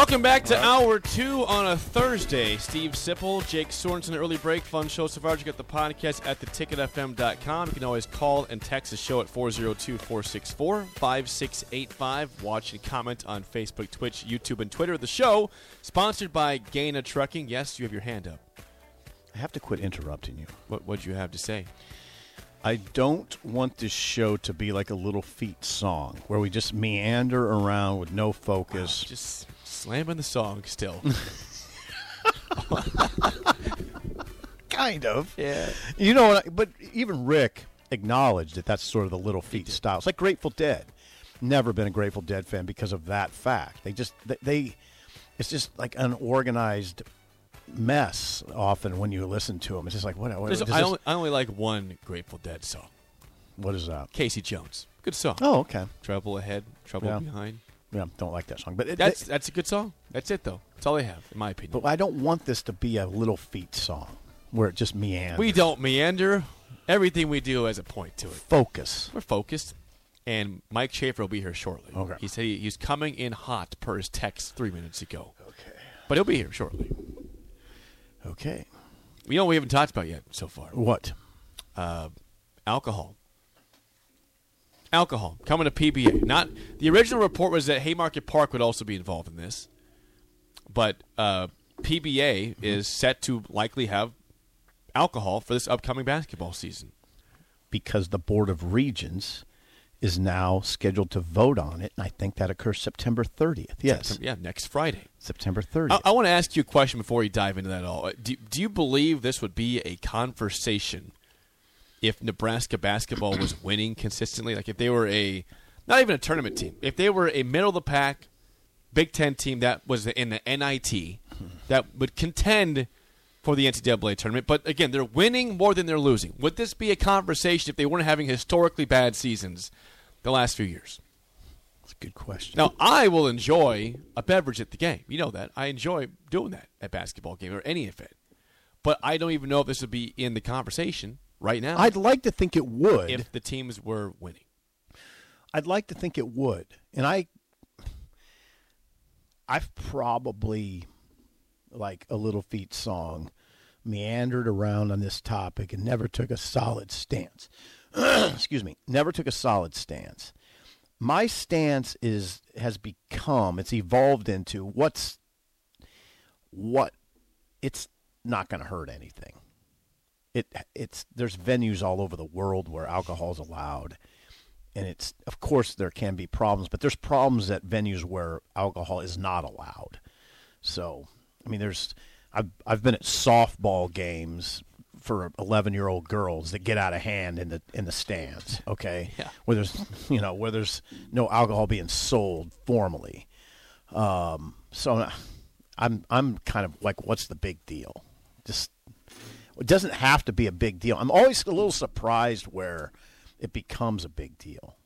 Welcome back to hour two on a Thursday. Steve Sipple, Jake Sorensen, early break, fun show so far. You get the podcast at theticketfm.com. You can always call and text the show at 402 464 5685. Watch and comment on Facebook, Twitch, YouTube, and Twitter. The show, sponsored by Gana Trucking. Yes, you have your hand up. I have to quit interrupting you. What would you have to say? I don't want this show to be like a Little Feat song where we just meander around with no focus. Just slamming the song still. kind of. yeah. You know what? I- But even Rick acknowledged that that's sort of the Little Feat style. It's like Grateful Dead. Never been a Grateful Dead fan because of that fact. They just they, they it's just like an organized mess. Often when you listen to them, it's just like what? what, There's- does I, this- only, I only like one Grateful Dead song. what is that? Casey Jones. Good song. Oh, okay. Trouble ahead, trouble Yeah. behind. Yeah, don't like that song, but it, That's that's a good song. That's it though. That's all they have, in my opinion. But I don't want this to be a Little Feat song where it just meanders. we don't meander. Everything we do has a point to it. focus. We're focused. And Mike Schaefer will be here shortly. Okay. He said he, he's coming in hot per his text three minutes ago. Okay. But he'll be here shortly. Okay. You know what we haven't talked about yet so far? What? Uh, alcohol. Alcohol coming to PBA. Not the original report was that Haymarket Park would also be involved in this, but uh, PBA is set to likely have alcohol for this upcoming basketball season. Because the Board of Regents is now scheduled to vote on it, and I think that occurs September 30th. Yes, Yeah, next Friday. September 30th. I, I want to ask you a question before you dive into that all. Uh, Do, do you believe this would be a conversation if Nebraska basketball was winning consistently? Like if they were a, not even a tournament team, if they were a middle of the pack Big Ten team that was in the NIT that would contend for the NCAA tournament, but again, they're winning more than they're losing. Would this be a conversation if they weren't having historically bad seasons the last few years? That's a good question. Now, I will enjoy a beverage at the game. You know that. I enjoy doing that at basketball game or any event. But I don't even know if this would be in the conversation right now I'd like to think it would. if the teams were winning. I'd like to think it would. And I I've probably like a Little Feat song meandered around on this topic and never took a solid stance. Excuse me. Never took a solid stance. My stance is has become it's evolved into what's what it's not going to hurt anything. It it's there's venues all over the world where alcohol is allowed and it's of course there can be problems, but there's problems at venues where alcohol is not allowed. So, I mean, there's I've I've been at softball games for 11 year old girls that get out of hand in the in the stands. Okay, Yeah. where there's you know where there's no alcohol being sold formally. Um, so I'm I'm kind of like, what's the big deal? Just it doesn't have to be a big deal. I'm always a little surprised where it becomes a big deal.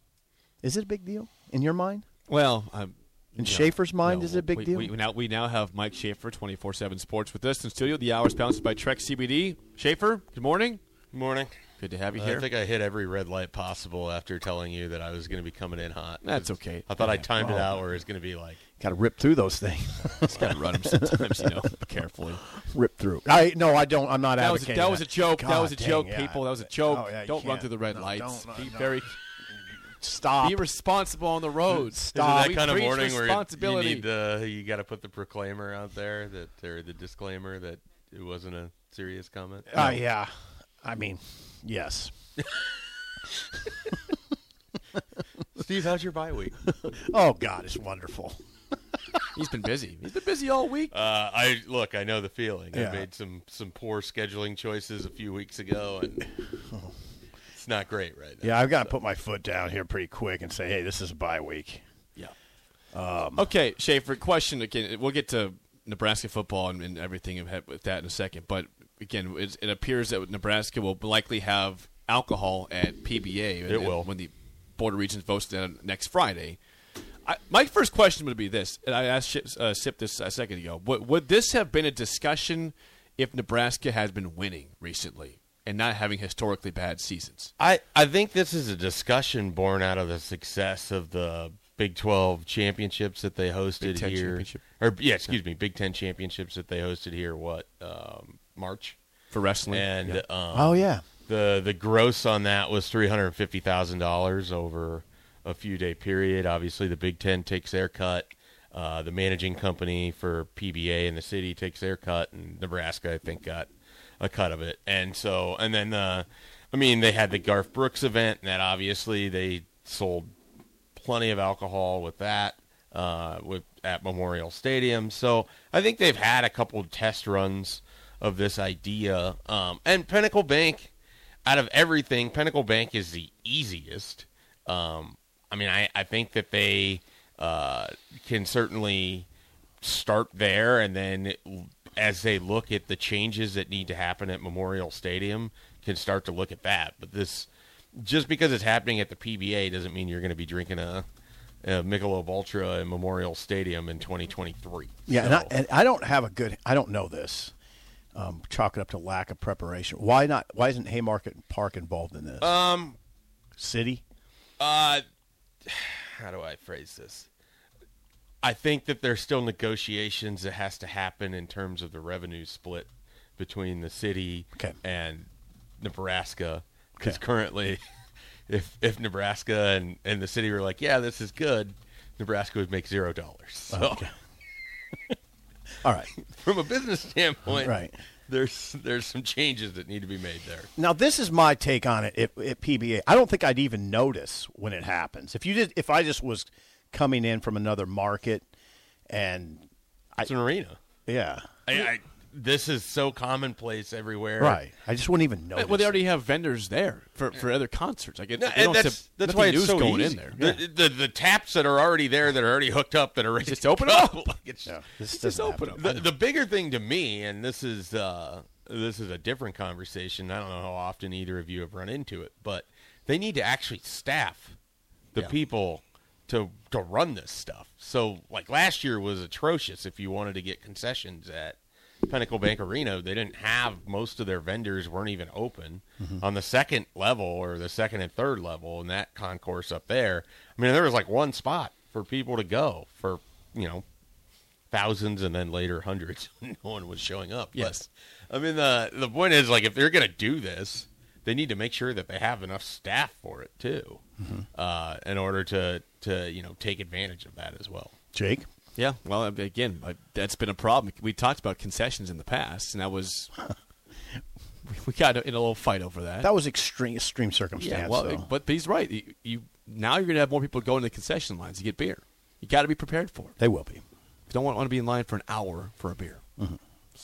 Is it a big deal in your mind? Well, um, In Schaefer's mind, no. is it a big we, deal? We, now, we now have Mike Schaefer, 24 7 Sports, with us in studio. The hour sponsored by Trek CBD. Schaefer, good morning. Morning. Good to have you here. I think I hit every red light possible after telling you that I was going to be coming in hot. That's okay. I thought I timed it out where it's going to be like. Got to rip through those things. Just gotta run them sometimes, you know, carefully. rip through. I no, I don't. I'm not That was a, advocating that was a joke. that was a dang, joke, yeah. people. That was a joke. Oh, yeah, don't run through the red No, lights. don't, Be no. very Stop. be responsible on the roads. Stop. Is it We that kind of morning where you responsibility. need the you got to put the proclaimer out there that or the disclaimer that it wasn't a serious comment? Uh, yeah. I mean, yes. Steve, how's your bye week? Oh God, it's wonderful. He's been busy. He's been busy all week. Uh, I look. I know the feeling. Yeah. I made some some poor scheduling choices a few weeks ago, and it's not great right now. Yeah, I've got to put my foot down here pretty quick and say, hey, this is a bye week. Yeah. Um, okay, Schaefer. Question again. We'll get to Nebraska football and, and everything with that in a second. But again, it, it appears that Nebraska will likely have alcohol at PBA. It will. when the Board of Regents votes down next Friday. I, my first question would be this, and I asked Sip, uh, Sip this a second ago. Would, would this have been a discussion if Nebraska has been winning recently and not having historically bad seasons? I, I think this is a discussion born out of the success of the Big 12 championships that they hosted here. Or, yeah, excuse me, Big 10 championships that they hosted here, what, um, March? For wrestling, And Yeah. um, Oh yeah. the the gross on that was three hundred fifty thousand dollars over a few day period. Obviously, the Big Ten takes their cut. Uh, the managing company for PBA in the city takes their cut, and Nebraska, I think, got a cut of it. And so, and then, uh, I mean, they had the Garth Brooks event, and that obviously they sold plenty of alcohol with that uh, with at Memorial Stadium. So I think they've had a couple of test runs of this idea. Um, and Pinnacle Bank, out of everything, Pinnacle Bank is the easiest. Um, I mean, I, I think that they uh, can certainly start there, and then as they look at the changes that need to happen at Memorial Stadium, can start to look at that. But this, just because it's happening at the PBA, doesn't mean you're going to be drinking a, a Michelob Ultra in Memorial Stadium in 2023. Yeah, and I, and I don't have a good. I don't know this. Um, chalk it up to lack of preparation. Why not? Why isn't Haymarket Park involved in this? um, City. Uh, how do I phrase this? I think that there's still negotiations that has to happen in terms of the revenue split between the city Okay. and Nebraska. Because Okay. currently, if if Nebraska and, and the city were like, yeah, this is good, Nebraska would make zero dollars. So Okay. All right. from a business standpoint, Right. there's there's some changes that need to be made there. Now this is my take on it at, at PBA. I don't think I'd even notice when it happens. If you did, if I just was coming in from another market, and It's an arena. yeah, I, I, this is so commonplace everywhere. right, I just wouldn't even know. Well, they already have vendors there for, for other concerts. Like it, No, they and don't that's have that's why it's news so going easy. in there. The, Yeah. the the taps that are already there, that are already hooked up, that are ready Just to open go. up. Like, it's- Yeah, this Just doesn't open happen. The, the bigger thing to me, and this is uh, this is a different conversation. I don't know how often either of you have run into it, but they need to actually staff the Yeah. people to to run this stuff. So, like last year was atrocious. If you wanted to get concessions at Pinnacle Bank Arena, they didn't have most of their vendors weren't even open Mm-hmm. on the second level or the second and third level in that concourse up there. I mean, there was like one spot for people to go for you know thousands and then later hundreds. no one was showing up. But, Yes. I mean the the point is like if they're going to do this, they need to make sure that they have enough staff for it too, uh, in order to to you know take advantage of that as well. Jake. Yeah, well, again, I- that's been a problem. We talked about concessions in the past, and that was we- we got in a little fight over that. That was extreme extreme circumstance. yeah, well, though. but, but he's right. You, you now you're going to have more people going to the concession lines to get beer. You got to be prepared for it. they will be. You don't want, want to be in line for an hour for a beer. Mm-hmm.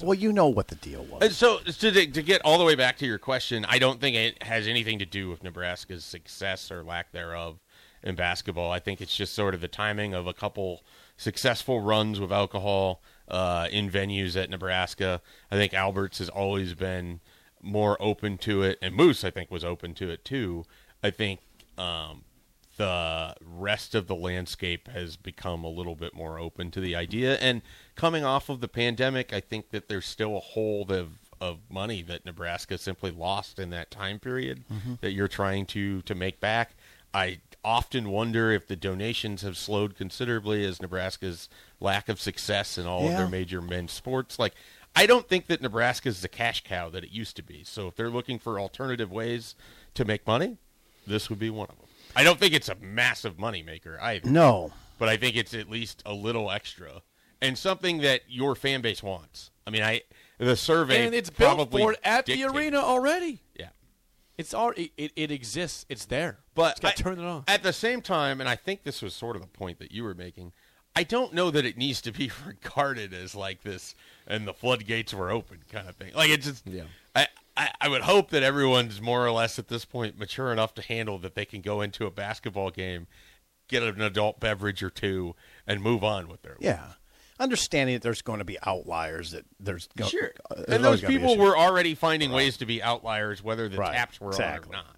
Well, you know what the deal was. And so to, to get all the way back to your question, I don't think it has anything to do with Nebraska's success or lack thereof in basketball. I think it's just sort of the timing of a couple successful runs with alcohol uh, in venues at Nebraska. I think Alberts has always been more open to it, and Moose I think was open to it too. I think um, the rest of the landscape has become a little bit more open to the idea. And coming off of the pandemic, I think that there's still a hold of of money that Nebraska simply lost in that time period Mm-hmm. that you're trying to to make back. I often wonder if the donations have slowed considerably as Nebraska's lack of success in all of their major men's sports. Like, I don't think that Nebraska is the cash cow that it used to be. So if they're looking for alternative ways to make money, this would be one of them. I don't think it's a massive moneymaker either No. but I think it's at least a little extra and something that your fan base wants. I mean, I the survey and it's built for it at the arena already. Yeah, It's already it, it exists. It's there. but I- turn it on. At the same time, and I think this was sort of the point that you were making. I don't know that it needs to be regarded as like this, and the floodgates were open kind of thing. Like it's just, Yeah. I, I, I would hope that everyone's more or less at this point mature enough to handle that they can go into a basketball game, get an adult beverage or two, and move on with their life. Yeah. Understanding that there's going to be outliers that there's go- Sure. uh, and those people were already finding ways to be outliers, whether the Right. taps were Exactly. on or not.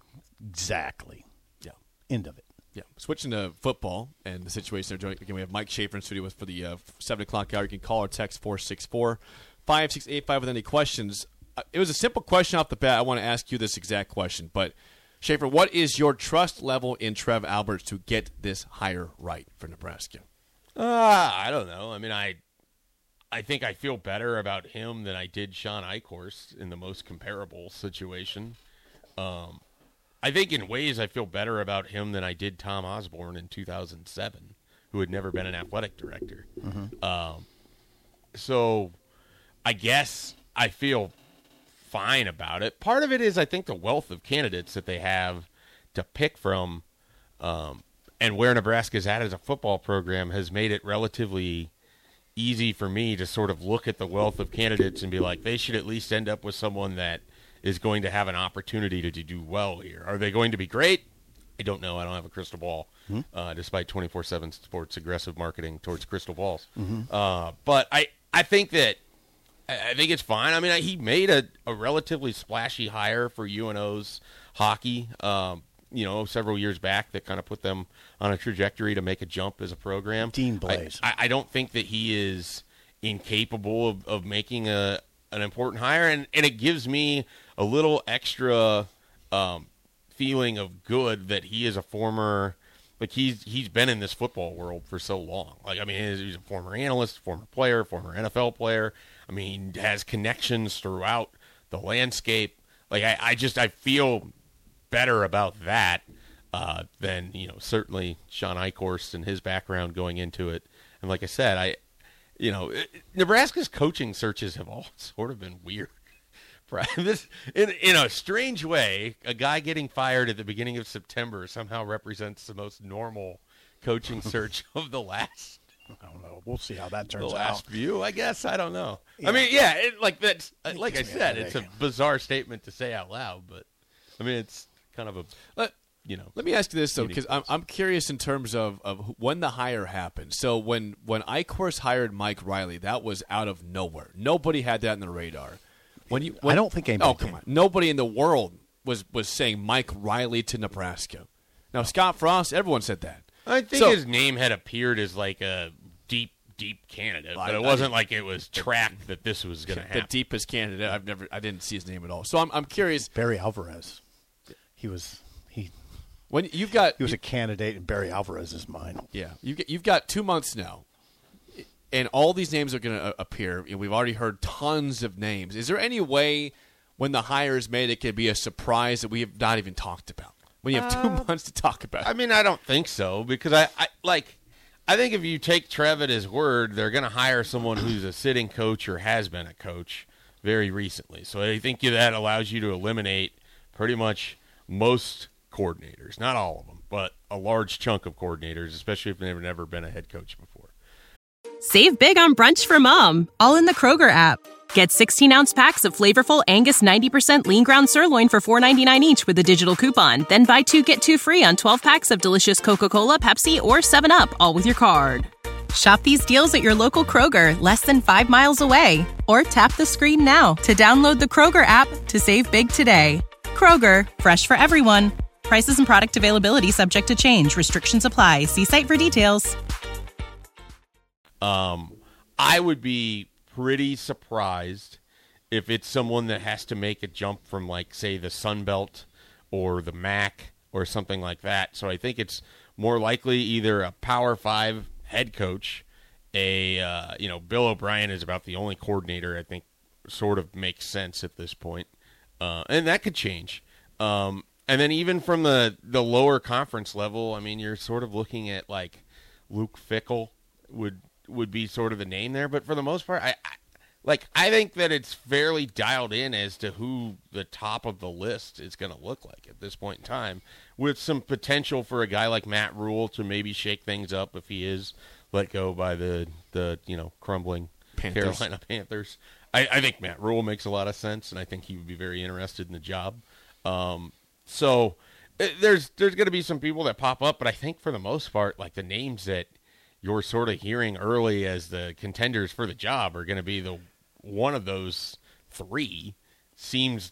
exactly yeah. end of it. Yeah. Switching to football and the situation they're doing. Again, we have Mike Schaefer in studio with for the uh, 7 o'clock hour. You can call or text 464 5685 with any questions. Uh, it was a simple question off the bat. I want to ask you this exact question. But, Schaefer, what is your trust level in Trev Alberts to get this hire right for Nebraska? Uh, I don't know. I mean, I I think I feel better about him than I did Shawn Eichorst in the most comparable situation. Um, I think in ways I feel better about him than I did Tom Osborne in 2007, who had never been an athletic director. Um, so I guess I feel fine about it. Part of it is I think the wealth of candidates that they have to pick from um, and where Nebraska's at as a football program has made it relatively easy for me to sort of look at the wealth of candidates and be like, they should at least end up with someone that is going to have an opportunity to, to do well here. Are they going to be great? I don't know. I don't have a crystal ball, uh, despite 24 7 sports aggressive marketing towards crystal balls. Uh, but I, I think that I think it's fine. I mean, I- he made a, a relatively splashy hire for UNO's hockey, um, you know, several years back that kind of put them on a trajectory to make a jump as a program. Dean Blais. I, I don't think that he is incapable of, of making a an important hire, and, and it gives me a little extra um, feeling of good that he is a former like he's he's been in this football world for so long. Like I mean, he's, he's a former analyst, former player, former NFL player. I mean, has connections throughout the landscape. Like I, I just I feel better about that uh, than you know certainly Shawn Eichorst and his background going into it. And like I said, I you know it- Nebraska's coaching searches have all sort of been weird. This, in, in a strange way, a guy getting fired at the beginning of September somehow represents the most normal coaching search of the last I don't know. We'll see how that the turns out. last few. I guess I don't know. I mean, yeah, it, like that's like I said, it's a bizarre statement to say out loud, but I mean, it's kind of a Let, you know. let me ask you this though, because I'm, I'm curious in terms of, of when the hire happened. So when when Eichorst hired Mike Riley, that was out of nowhere. Nobody had that in the radar. When you, when, I don't think anybody Oh come did. on! Nobody in the world was was saying Mike Riley to Nebraska. Now Scott Frost, everyone said that. I think So- his name had appeared as like a deep, deep candidate, but it wasn't like it was tracked that this was going to happen. the deepest candidate. I've never, I didn't see his name at all. So I'm, I'm curious Barry Alvarez. He was he when you've got he was a candidate in Barry Alvarez's mind. Yeah, you've got, you've got two months now, and all these names are going to uh, appear. And we've already heard tons of names. Is there any way when the hire is made, it could be a surprise that we have not even talked about? When you have two uh, months to talk about, I mean, I don't think so because I, I like. I think if you take Trev at his word, they're going to hire someone who's a sitting coach or has been a coach very recently. So I think that allows you to eliminate pretty much most coordinators, not all of them, but a large chunk of coordinators, especially if they've never been a head coach before. Save big on brunch for mom, all in the Kroger app. Get 16 ounce packs of flavorful Angus 90% lean ground sirloin for $4.99 each with a digital coupon. Then buy two get two free on 12 packs of delicious Coca Cola, Pepsi, or 7UP, all with your card. Shop these deals at your local Kroger, less than five miles away. Or tap the screen now to download the Kroger app to save big today. Kroger, fresh for everyone. Prices and product availability subject to change. Restrictions apply. See site for details. Um, I would be pretty surprised if it's someone that has to make a jump from like say the Sun Belt or the MAC or something like that. So I think it's more likely either a Power Five head coach, a uh, you know Bill O'Brien is about the only coordinator I think sort of makes sense at this point, uh, and that could change. Um, and then even from the the lower conference level, I mean, you're sort of looking at like Luke Fickell would would be sort of the name there, but for the most part, I, I like I think that it's fairly dialed in as to who the top of the list is going to look like at this point in time, with some potential for a guy like Matt Rhule to maybe shake things up if he is let go by the the you know crumbling Panthers. Carolina Panthers. I, I think Matt Rhule makes a lot of sense, and I think he would be very interested in the job. Um, so eh, there's there's going to be some people that pop up, but I think for the most part, like the names that you're sort of hearing early as the contenders for the job are going to be the one of those three seems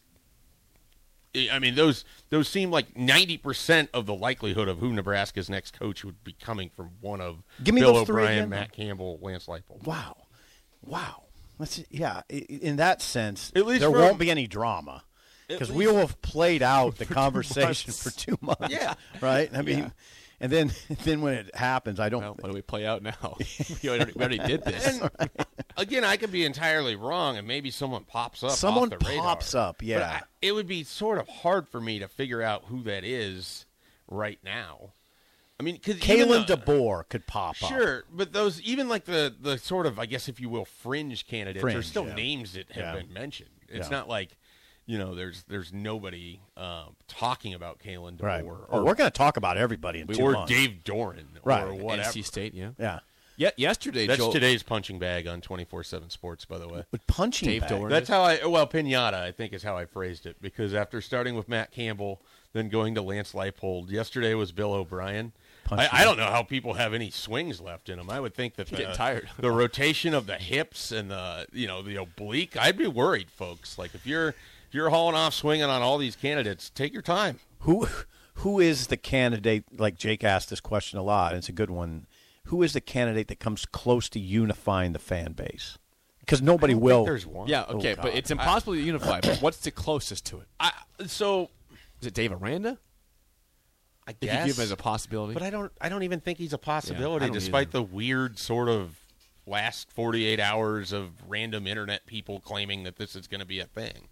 I mean those those seem like 90% of the likelihood of who Nebraska's next coach would be coming from one of Give me Bill O'Brien. Matt Campbell, Lance Leipold. Wow, wow. Let's yeah. In that sense, At least there won't be any drama because we will have played out the conversation for two months. Yeah. right. I mean, and then then when it happens, I don't. Well, what do we play out now? we, already, we already did this. Again, I could be entirely wrong, and maybe someone pops up. Someone the radar. pops up, yeah. I- it would be sort of hard for me to figure out who that is right now. I mean, because Kalen DeBoer could pop up. Sure, but those even like the the sort of I guess if you will fringe candidates are still yeah. names that have Yeah. been mentioned. It's Yeah. not like you know there's there's nobody um, talking about Kalen DeBoer Right. or, oh, we're going to talk about everybody in two or months. Dave Doeren Right. or whatever. NC State, yeah. Yeah. Yeah, yesterday, That's Joel, today's punching bag on twenty four seven Sports, by the way. With punching Dave bag. Doeren. That's how I well pinata I think is how I phrased it because after starting with Matt Campbell, then going to Lance Leipold. Yesterday was Bill O'Brien. Punch I, I don't know how people have any swings left in them. I would think that the, Getting tired. the rotation of the hips and the you know the oblique. I'd be worried, folks. Like if you're if you're hauling off swinging on all these candidates, take your time. Who who is the candidate? Like Jake asked this question a lot, and it's a good one. Who is the candidate that comes close to unifying the fan base? Because nobody I don't will. think there's one. Yeah, okay, Oh, but it's impossible to unify. But what's the closest to it? I, so Is it Dave Aranda? I If you guess give him as a possibility. But I don't. I don't even think he's a possibility, I don't despite either. the weird sort of last forty-eight hours of random internet people claiming that this is going to be a thing.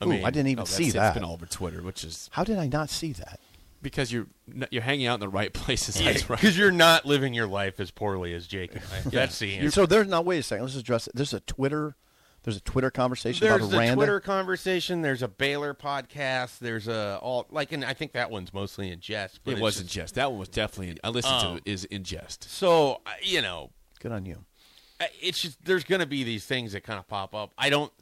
I Ooh, mean, I didn't even Oh, that's- see It's that. been all over Twitter, which is How did I not see that? because you're you're hanging out in the right places. That's right. because you're not living your life as poorly as Jake and I. That's the answer. So there's now. Wait a second. Let's address it. There's a Twitter. There's a Twitter conversation There's about the Aranda. Twitter conversation. There's a Baylor podcast. There's a all like, and I think that one's mostly in jest. But it wasn't just- jest. That one was definitely. In, I listened Oh. to it. Is in jest. So you know, Good on you. It's just there's going to be these things that kind of pop up. I don't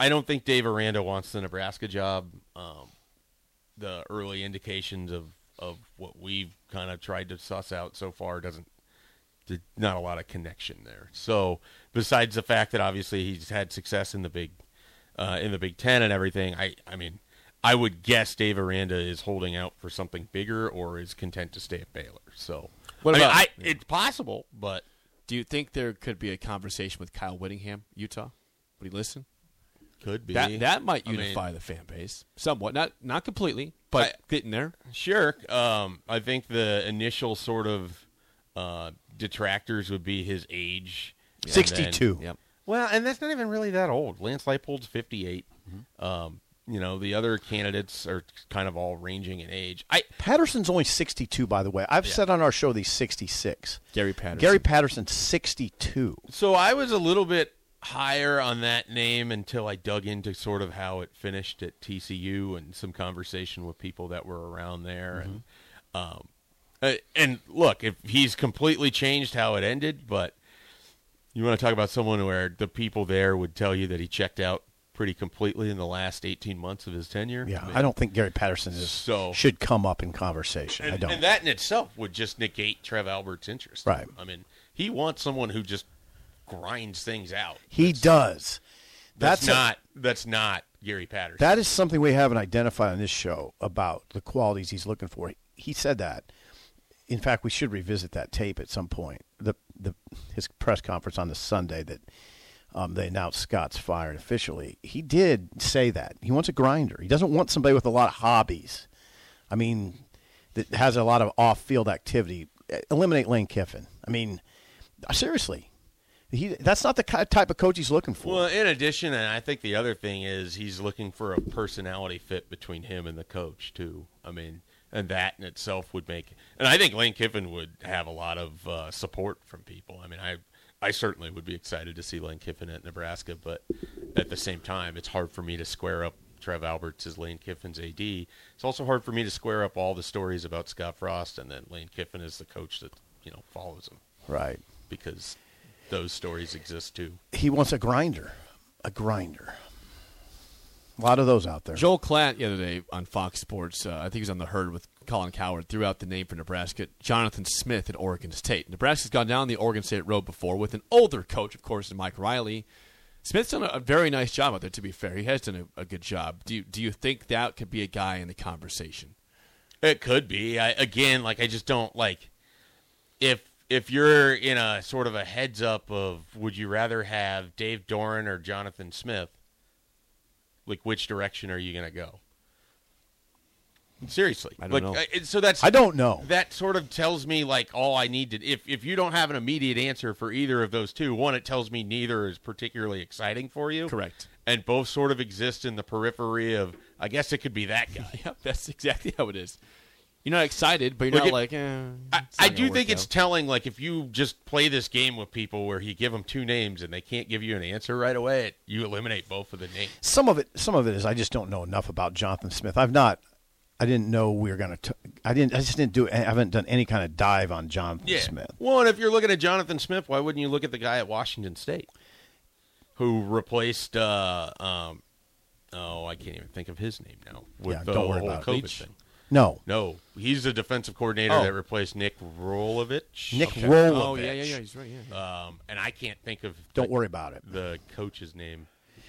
I don't think Dave Aranda wants the Nebraska job. Um, the early indications of of what we've kind of tried to suss out so far doesn't there's not a lot of connection there. So besides the fact that obviously he's had success in the big uh, in the Big Ten and everything, I I mean I would guess Dave Aranda is holding out for something bigger or is content to stay at Baylor. So What I mean, about- I, it's possible, but Do you think there could be a conversation with Kyle Whittingham, Utah? Would he listen? could be That that might I mean- unify the fan base somewhat, not not completely, but I- getting there. Sure. Um, I think the initial sort of uh, detractors would be his age. And then- 62. Yep. well, and that's not even really that old. Lance Leipold's 58. Mm-hmm. Um, you know, the other candidates are kind of all ranging in age. I Patterson's only 62, by the way. I've said on our show that he's 66. Gary Patterson. Gary Patterson's 62. so I was a little bit higher on that name until I dug into sort of how it finished at TCU and some conversation with people that were around there and um uh, and look if he's completely changed how it ended but you want to talk about someone where the people there would tell you that he checked out pretty completely in the last 18 months of his tenure Yeah, mean, I don't think Gary Patterson is, So- should come up in conversation. I don't. and that in itself would just negate Trev Alberts' interest Right. I mean he wants someone who just grinds things out he does. That's, That's a- not that's not Gary Patterson. That is something we haven't identified on this show about the qualities he's looking for. He said that. In fact, we should revisit that tape at some point. The the his press conference on the Sunday that um, they announced Scott's fired officially. He did say that he wants a grinder. He doesn't want somebody with a lot of hobbies. I mean, that has a lot of off-field activity. Eliminate Lane Kiffin. I mean, seriously, he that's not the type of coach he's looking for. Well, in addition, and I think the other thing is he's looking for a personality fit between him and the coach too. I mean, and that in itself would make. And I think Lane Kiffin would have a lot of uh, support from people. I mean, I I certainly would be excited to see Lane Kiffin at Nebraska, but at the same time, it's hard for me to square up Trev Alberts as Lane Kiffin's AD. It's also hard for me to square up all the stories about Scott Frost and then Lane Kiffin is the coach that you know follows him right. because those stories exist too. He wants a grinder. A grinder. A lot of those out there. Joel Klatt the other day on Fox Sports, uh, I think he was on the herd with Colin Cowherd, threw out the name for Nebraska, Jonathan Smith at Oregon State. Nebraska's gone down the Oregon State road before with an older coach, of course, Mike Riley. Smith's done a, a very nice job out there. To be fair, he has done a, a good job. Do you, do you think that could be a guy in the conversation? It could be. I, again, like I just don't like if if you're in a sort of a heads up of would you rather have Dave Doeren or Jonathan Smith? Like which direction are you going to go? Seriously, I don't like, know. uh, so that's I don't know. That sort of tells me like all I need to. If if you don't have an immediate answer for either of those two, one, it tells me neither is particularly exciting for you. Correct. And both sort of exist in the periphery of. I guess it could be that guy. Yep, that's exactly how it is. You're not excited, but you're Look not at- like, eh, I, not I do work think it's telling. Like if you just play this game with people where you give them two names and they can't give you an answer right away, it, you eliminate both of the names. Some of it, some of it is I just don't know enough about Jonathan Smith. I've not, I didn't know we were going to. I didn't. I just didn't do. I haven't done any kind of dive on Jonathan Smith. Well, and if you're looking at Jonathan Smith, why wouldn't you look at the guy at Washington State who replaced? Uh, um, oh, I can't even think of his name now. With Yeah, the don't worry whole about it. COVID Leach? thing. No, No, he's the defensive coordinator Oh. that replaced Nick Rolovich. Nick Okay. Rolovich. Oh yeah, yeah, yeah. He's right. Yeah. Um, and I can't think of Don't the, worry about it. the coach's name.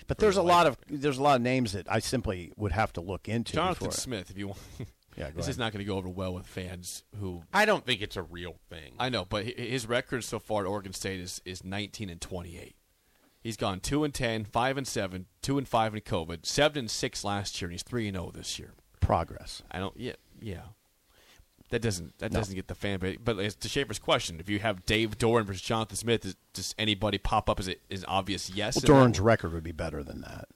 But there's the a lot of there's a lot of names that I simply would have to look into. Jonathan before- Smith, if you want. Yeah, go this ahead. is not going to go over well with fans who I don't think it's a real thing. I know, but his record so far at Oregon State is, is 19 and 28. He's gone 2 and 10, 5 and 7, 2 and 5 in COVID, 7 and 6 last year, and he's 3 and 0 this year. Progress. I don't yeah, yeah. That doesn't that doesn't get the fan base. But as to Schaefer's question, if you have Dave Doeren versus Jonathan Smith, does, does anybody pop up as a, as an obvious yes? Well, in that Doeren's record would be better than that.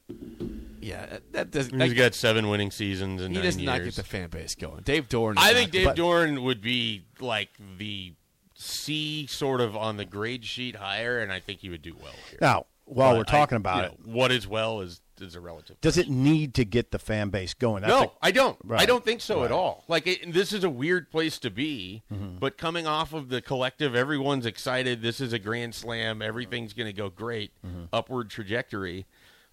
yeah, that- that doesn't. He's that- got seven winning seasons and he nine does years. not get the fan base going. Dave Doeren. is I not think Dave But- Doeren would be like the C sort of on the grade sheet higher, and I think he would do well here. Now, while But we're talking I- about you it, know, what is well is is a relative. does it need to get the fan base going? That's no, a- I don't. I don't think so at all. Like it, this is a weird place to be, Mm-hmm. but coming off of the collective, everyone's excited. This is a grand slam. Everything's going to go great. Mm-hmm. Upward trajectory.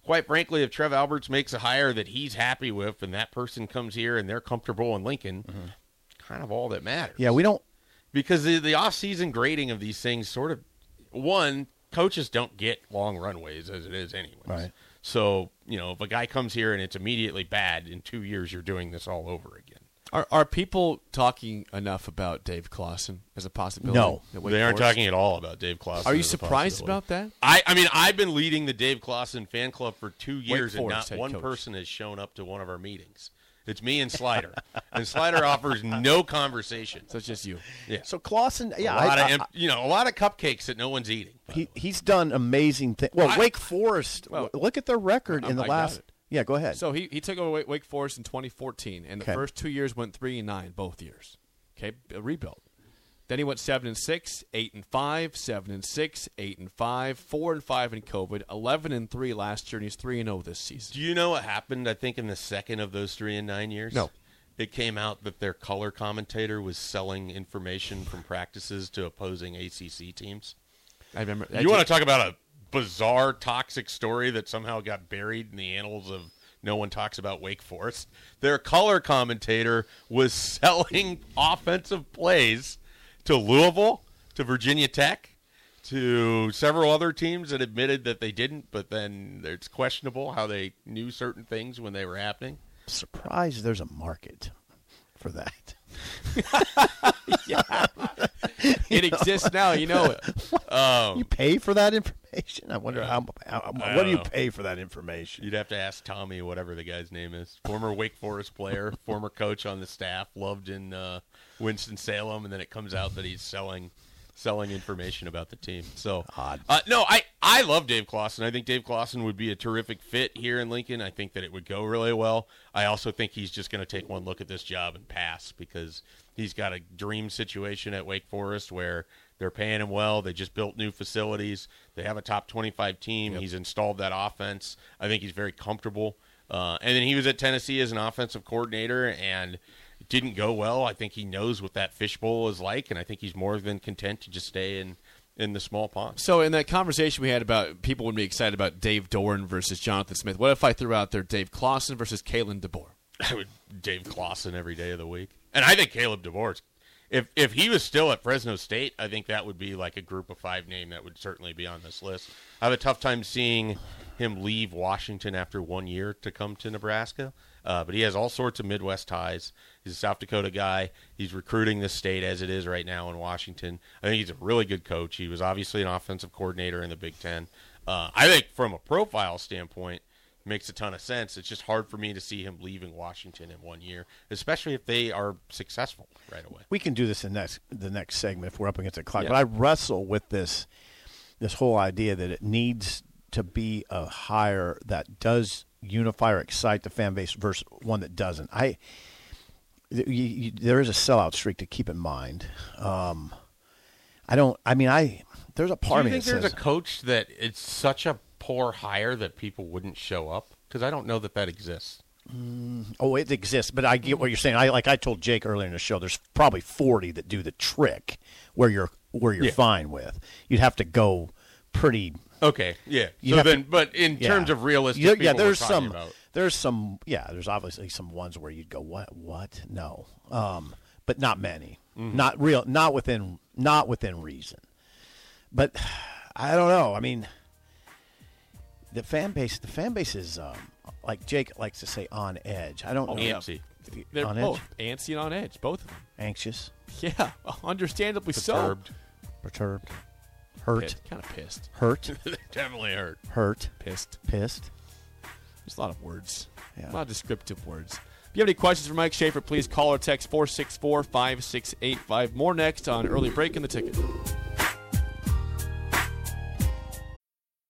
Quite frankly, if Trev Alberts makes a hire that he's happy with, and that person comes here and they're comfortable in Lincoln, kind of all that matters. Mm-hmm. yeah, we don't. because the, the off-season grading of these things sort of one coaches don't get long runways as it is anyways Right. So you know if a guy comes here and it's immediately bad in two years you're doing this all over again Are are people talking enough about Dave Clawson as a possibility? No. they aren't Forest? talking at all about Dave Clawson. Are you surprised about that? I, I mean, I've been leading the Dave Clawson fan club for two years, and not one coach. person has shown up to one of our meetings. It's me and Slider, and Slider offers no conversation. So it's just you. Yeah, So Clawson, yeah, a lot I- of I- you know a lot of cupcakes that no one's eating. he he's done amazing things. Well, I- Wake Forest. Well, look at their record in I- the I got last. Yeah, go ahead. So he, he took over Wake, Wake Forest in 2014, and the Okay. first two years went three and nine both years. Okay, a rebuild. Then he went seven and six, eight and five, seven and six, eight and five, four and five in COVID, eleven and three last year, and he's three and zero this season. Do you know what happened? I think in the second of those three and nine years. No. It came out that their color commentator was selling information from practices to opposing ACC teams. I remember. you want to talk about a bizarre, toxic story that somehow got buried in the annals of no one talks about Wake Forest? Their color commentator was selling offensive plays to Louisville, to Virginia Tech, to several other teams that admitted that they didn't, but then it's questionable how they knew certain things when they were happening. surprised there's a market for that. It exists now. You know it. Um, You pay for that information. information? I wonder how, how I what do you know. pay for that information? You'd have to ask Tommy, whatever the guy's name is. Former Wake Forest player, former coach on the staff, loved in uh, Winston Salem, and then it comes out that he's selling selling information about the team. So Odd. Uh, no, I I love Dave Clawson. I think Dave Clawson would be a terrific fit here in Lincoln. I think that it would go really well. I also think he's just going to take one look at this job and pass because he's got a dream situation at Wake Forest where they're paying him well. They just built new facilities. They have a top 25 team. He's installed that offense. I think he's very comfortable. Uh, and then he was at Tennessee as an offensive coordinator and it didn't go well. I think he knows what that fishbowl is like, and I think he's more than content to just stay in in the small pond. So in that conversation we had about people would be excited about Dave Doeren versus Jonathan Smith. What if I threw out there Dave Clawson versus Kalen DeBoer? I would Dave Clawson every day of the week, and I think Kalen DeBoer. If if he was still at Fresno State, I think that would be like a group of five name that would certainly be on this list. I have a tough time seeing him leave Washington after one year to come to Nebraska, uh, but he has all sorts of Midwest ties. He's a South Dakota guy. He's recruiting the state as it is right now in Washington. I think he's a really good coach. He was obviously an offensive coordinator in the Big Ten. Uh, I think from a profile standpoint makes a ton of sense. It's just hard for me to see him leaving Washington in one year, especially if they are successful right away. we can do this in next the next segment if we're up against the clock. Yeah. But I wrestle with this this whole idea that it needs to be a hire that does unify or excite the fan base versus one that doesn't. I you, you, there is a sellout streak to keep in mind. Um, I don't. I mean, I there's a part Do you of me think there's says a coach that it's such a poor hire that people wouldn't show up? Because I don't know that that exists. Oh, it exists, but I get what you're saying. I like I told Jake earlier in the show. There's probably 40 that do the trick where you're where you're Yeah. fine with. You'd have to go pretty. Okay, yeah. You so have to- then, but in yeah. terms of realistic, Yeah, people yeah. There's some. about. There's some. Yeah. There's obviously some ones where you'd go, what, what? No. Um, but not many. Mm-hmm. Not real. Not within. Not within reason. But I don't know. I mean, the fan base. The fan base is um, like Jake likes to say on edge. I don't know. Antsy. They're On both edge? antsy and on edge, both of them. Anxious, Yeah, understandably so. Perturbed. perturbed, hurt, kind of pissed, hurt, Definitely hurt. hurt, pissed. pissed. There's a lot of words, Yeah. a lot of descriptive words. If you have any questions for Mike Schaefer, please call or text 464 5685. More next on Early Break in the Ticket.